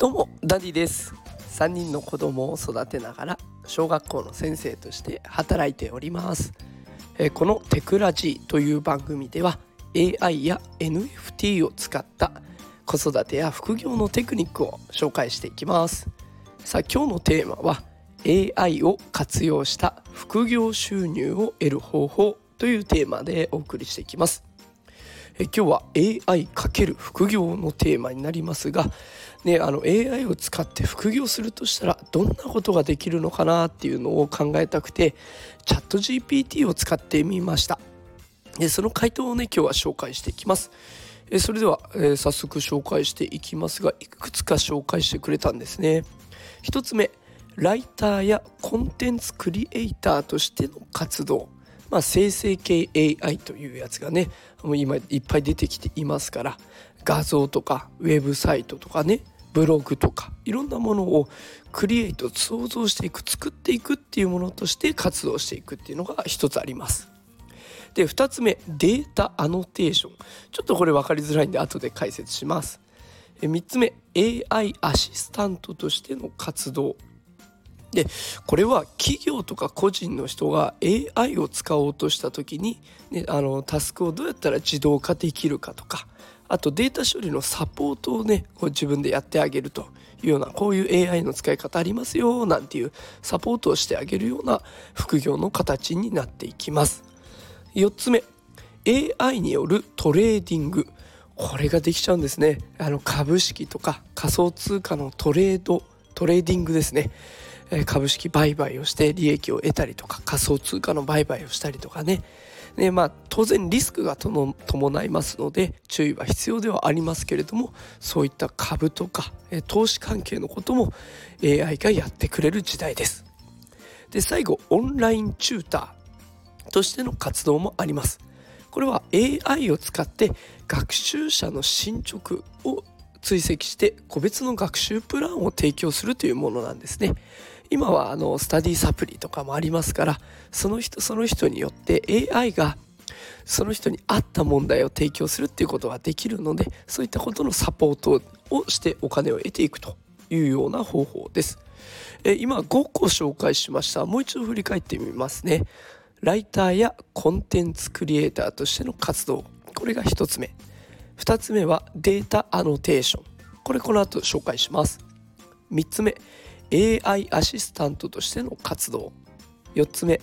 どうもダディです。3人の子供を育てながら小学校の先生として働いております。このテクラジーという番組では AI や NFT を使った子育てや副業のテクニックを紹介していきます。さあ今日のテーマは AI を活用した副業収入を得る方法というテーマでお送りしていきます。え今日は AI× 副業のテーマになりますが、ね、AI を使って副業するとしたらどんなことができるのかなっていうのを考えたくてチャット GPT を使ってみました。でその回答をね今日は紹介していきます。えそれでは、え、早速紹介していきますがいくつか紹介してくれたんですね。1つ目ライターやコンテンツクリエイターとしての活動。まあ、生成系 AI というやつがねもう今いっぱい出てきていますから画像とかウェブサイトとかねブログとかいろんなものをクリエイト想像していく作っていくっていうものとして活動していくっていうのが一つあります。で2つ目データアノテーションちょっとこれ分かりづらいんで後で解説します。3つ目 AI アシスタントとしての活動でこれは企業とか個人の人が AI を使おうとした時に、ね、あのタスクをどうやったら自動化できるかとかあとデータ処理のサポートをねこう自分でやってあげるというようなこういう AI の使い方ありますよなんていうサポートをしてあげるような副業の形になっていきます。4つ目 AI によるトレーディング。これができちゃうんですね。あの株式とか仮想通貨のトレードトレーディングですね。株式売買をして利益を得たりとか仮想通貨の売買をしたりとかね。でまあ当然リスクが伴いますので注意は必要ではありますけれどもそういった株とか投資関係のことも AI がやってくれる時代です。で最後オンラインチューターとしての活動もあります。これは AI を使って学習者の進捗を追跡して個別の学習プランを提供するというものなんですね。今はあのスタディサプリとかもありますからその人その人によって AI がその人に合った問題を提供するっていうことができるのでそういったことのサポートをしてお金を得ていくというような方法です。え今5個紹介しました。もう一度振り返ってみますね。ライターやコンテンツクリエイターとしての活動。これが1つ目。2つ目はデータアノテーション。これこの後紹介します。3つ目。AI アシスタントとしての活動。4つ目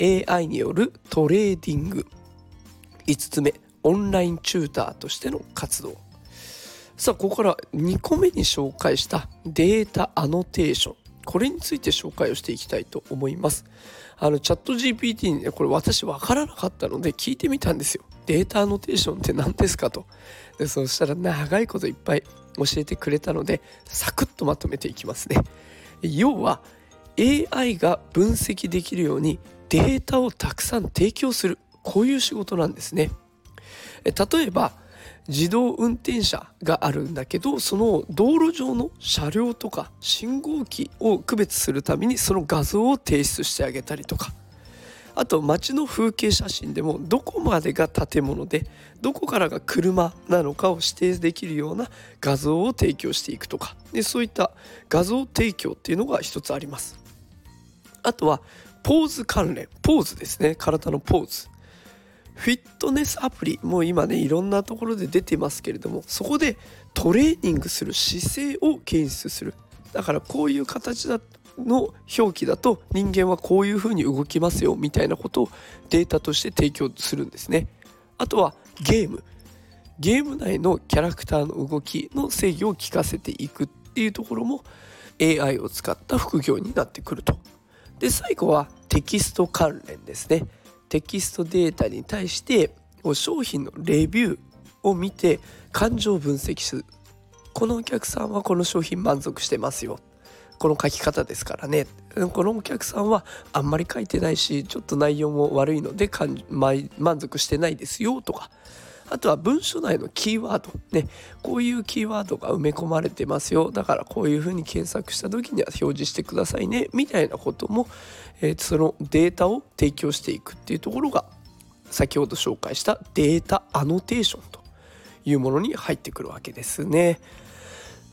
AI によるトレーディング。5つ目オンラインチューターとしての活動。さあここから2個目に紹介したデータアノテーション。これについて紹介をしていきたいと思います。あのチャット GPT にねこれ私分からなかったので聞いてみたんですよ。データアノテーションって何ですかと。でそしたら長いこといっぱい教えてくれたのでサクッとまとめていきますね。要は AI が分析できるようにデータをたくさん提供する。こういう仕事なんですね。例えば自動運転車があるんだけどその道路上の車両とか信号機を区別するためにその画像を提出してあげたりとか。あと街の風景写真でもどこまでが建物でどこからが車なのかを指定できるような画像を提供していくとか。でそういった画像提供っていうのが一つあります。あとはポーズ関連。ポーズですね。体のポーズ。フィットネスアプリもう今ねいろんなところで出てますけれどもそこでトレーニングする姿勢を検出する。だからこういう形だの表記だと人間はこういうふうに動きますよみたいなことをデータとして提供するんですね。あとはゲームゲーム内のキャラクターの動きの制御を聞かせていくっていうところも AI を使った副業になってくると。で最後はテキスト関連ですね。テキストデータに対して商品のレビューを見て感情分析する。このお客さんはこの商品満足してますよ。この書き方ですからね。このお客さんはあんまり書いてないしちょっと内容も悪いので満足してないですよとか。あとは文章内のキーワード。ね。こういうキーワードが埋め込まれてますよ。だからこういうふうに検索した時には表示してくださいね。みたいなことも、えー、そのデータを提供していくっていうところが先ほど紹介したデータアノテーションというものに入ってくるわけですね。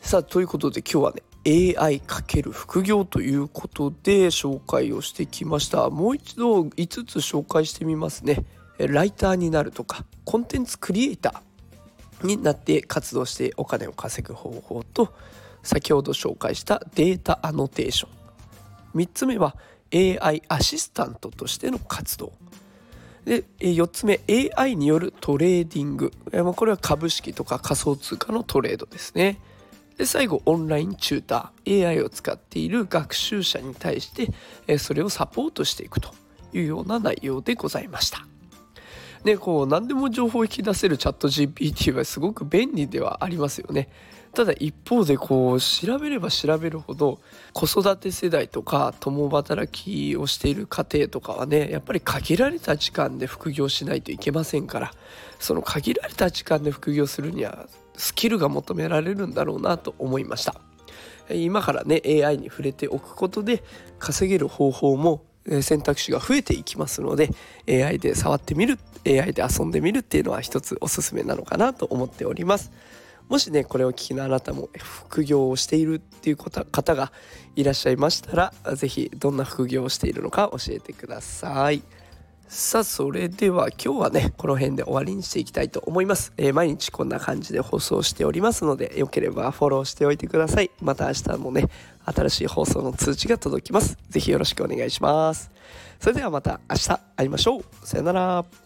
さあということで今日はね AI× 副業ということで紹介をしてきました。もう一度5つ紹介してみますね。ライターになるとかコンテンツクリエイターになって活動してお金を稼ぐ方法と先ほど紹介したデータアノテーション。3つ目は AI アシスタントとしての活動。で4つ目 AI によるトレーディング。これは株式とか仮想通貨のトレードですね。で最後オンラインチューター AI を使っている学習者に対してそれをサポートしていくというような内容でございました。ね、こう何でも情報を引き出せるチャット GPT はすごく便利ではありますよね。ただ一方でこう調べれば調べるほど子育て世代とか共働きをしている家庭とかはねやっぱり限られた時間で副業しないといけませんからその限られた時間で副業するにはスキルが求められるんだろうなと思いました今からね AI に触れておくことで稼げる方法も選択肢が増えていきますので AI で触ってみる AI で遊んでみるっていうのは一つおすすめなのかなと思っております。もしねこれを聞きのあなたも副業をしているっていう方がいらっしゃいましたら是非どんな副業をしているのか教えてください。さあそれでは今日はねこの辺で終わりにしていきたいと思います、えー、毎日こんな感じで放送しておりますのでよければフォローしておいてください。また明日もね新しい放送の通知が届きます。是非よろしくお願いします。それではまた明日会いましょう。さよなら。